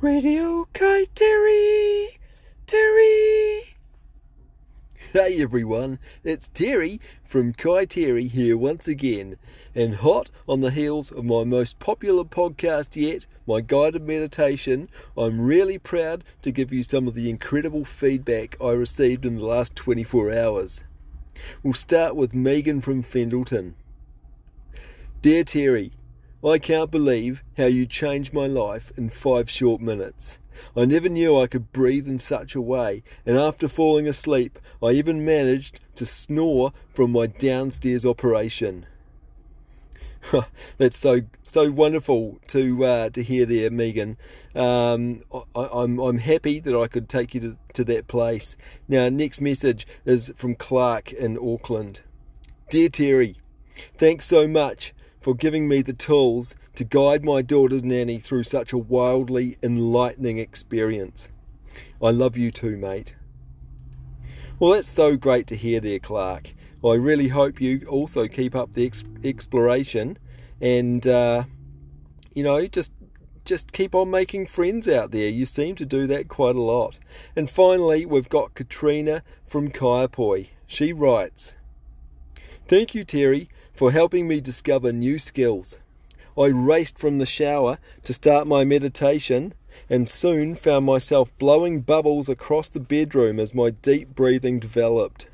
Radio Kaiteri! Terry! Hey everyone, it's Terry from Kaiteri here once again, and hot on the heels of my most popular podcast yet, my guided meditation, I'm really proud to give you some of the incredible feedback I received in the last 24 hours. We'll start with Megan from Fendalton. Dear Terry, I can't believe how you changed my life in five short minutes. I never knew I could breathe in such a way, and after falling asleep, I even managed to snore from my downstairs operation. That's so so wonderful to uh, to hear there, Megan. Um, I, am I'm, I'm happy that I could take you to, to that place. Now, next message is from Clark in Auckland. Dear Terry, thanks so much for giving me the tools to guide my daughter's nanny through such a wildly enlightening experience. I love you too, mate. Well, that's so great to hear there, Clark. I really hope you also keep up the ex- exploration and, uh, you know, just just keep on making friends out there. You seem to do that quite a lot. And finally, we've got Katrina from Kaiapoi. She writes, Thank you, Terry, for helping me discover new skills. I raced from the shower to start my meditation and soon found myself blowing bubbles across the bedroom as my deep breathing developed.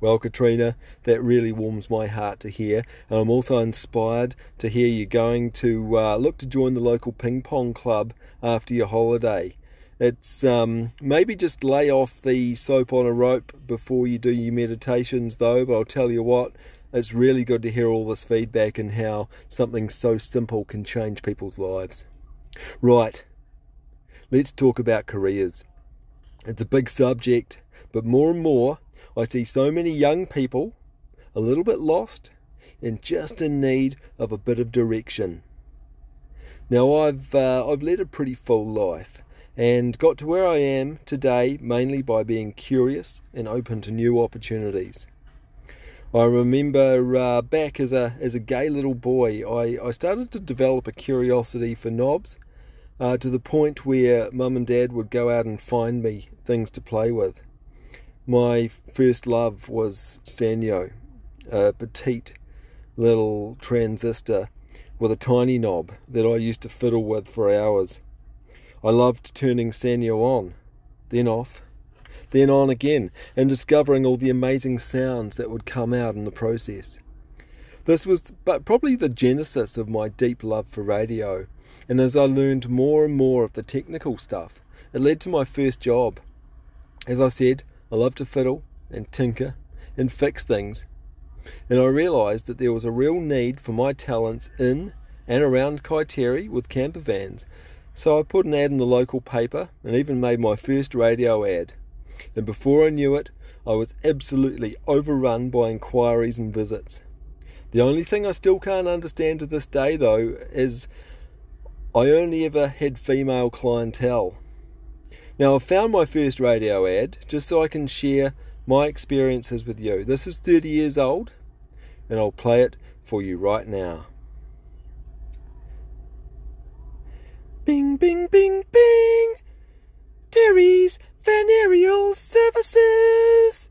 Well, Katrina, that really warms my heart to hear, and I'm also inspired to hear you're going to uh, look to join the local ping pong club after your holiday. It's um, maybe just lay off the soap on a rope before you do your meditations, though. But I'll tell you what, it's really good to hear all this feedback and how something so simple can change people's lives. Right, let's talk about careers. It's a big subject, but more and more I see so many young people a little bit lost and just in need of a bit of direction. Now I've uh, I've led a pretty full life and got to where I am today mainly by being curious and open to new opportunities. I remember uh, back as a as a gay little boy, I, I started to develop a curiosity for knobs, uh, to the point where mum and dad would go out and find me things to play with. My first love was Sanyo, a petite little transistor with a tiny knob that I used to fiddle with for hours. I loved turning Sanyo on, then off, then on again, and discovering all the amazing sounds that would come out in the process. This was but probably the genesis of my deep love for radio, and as I learned more and more of the technical stuff, it led to my first job. As I said, I love to fiddle and tinker and fix things, and I realised that there was a real need for my talents in and around Kaiteri with camper vans, so I put an ad in the local paper and even made my first radio ad and before I knew it, I was absolutely overrun by inquiries and visits. The only thing I still can't understand to this day, though, is I only ever had female clientele. Now, I've found my first radio ad just so I can share my experiences with you. This is 30 years old, and I'll play it for you right now. Bing, bing, bing, bing! Terry's Vanarial Services.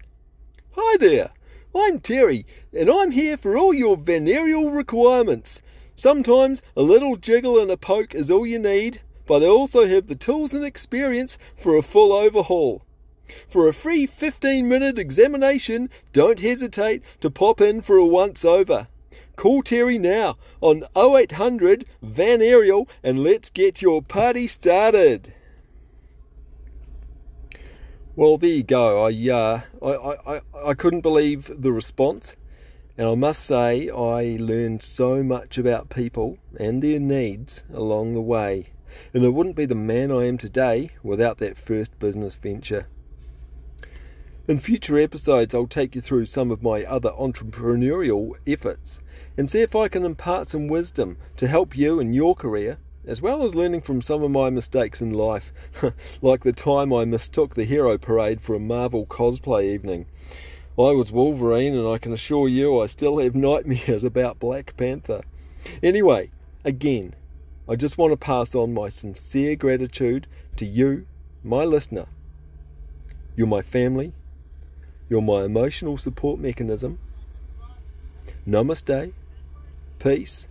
Hi there, I'm Terry, and I'm here for all your venereal requirements. Sometimes a little jiggle and a poke is all you need, but I also have the tools and experience for a full overhaul. For a free 15 minute examination, don't hesitate to pop in for a once over. Call Terry now on 0800 Van Ariel and let's get your party started. Well, there you go. I, uh, I, I, I couldn't believe the response, and I must say I learned so much about people and their needs along the way. And I wouldn't be the man I am today without that first business venture. In future episodes, I'll take you through some of my other entrepreneurial efforts and see if I can impart some wisdom to help you in your career as well as learning from some of my mistakes in life, like the time I mistook the Hero Parade for a Marvel cosplay evening. I was Wolverine, and I can assure you I still have nightmares about Black Panther. Anyway, again, I just want to pass on my sincere gratitude to you, my listener. You're my family, you're my emotional support mechanism. Namaste, peace,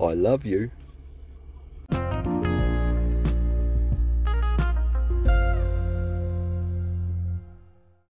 I love you.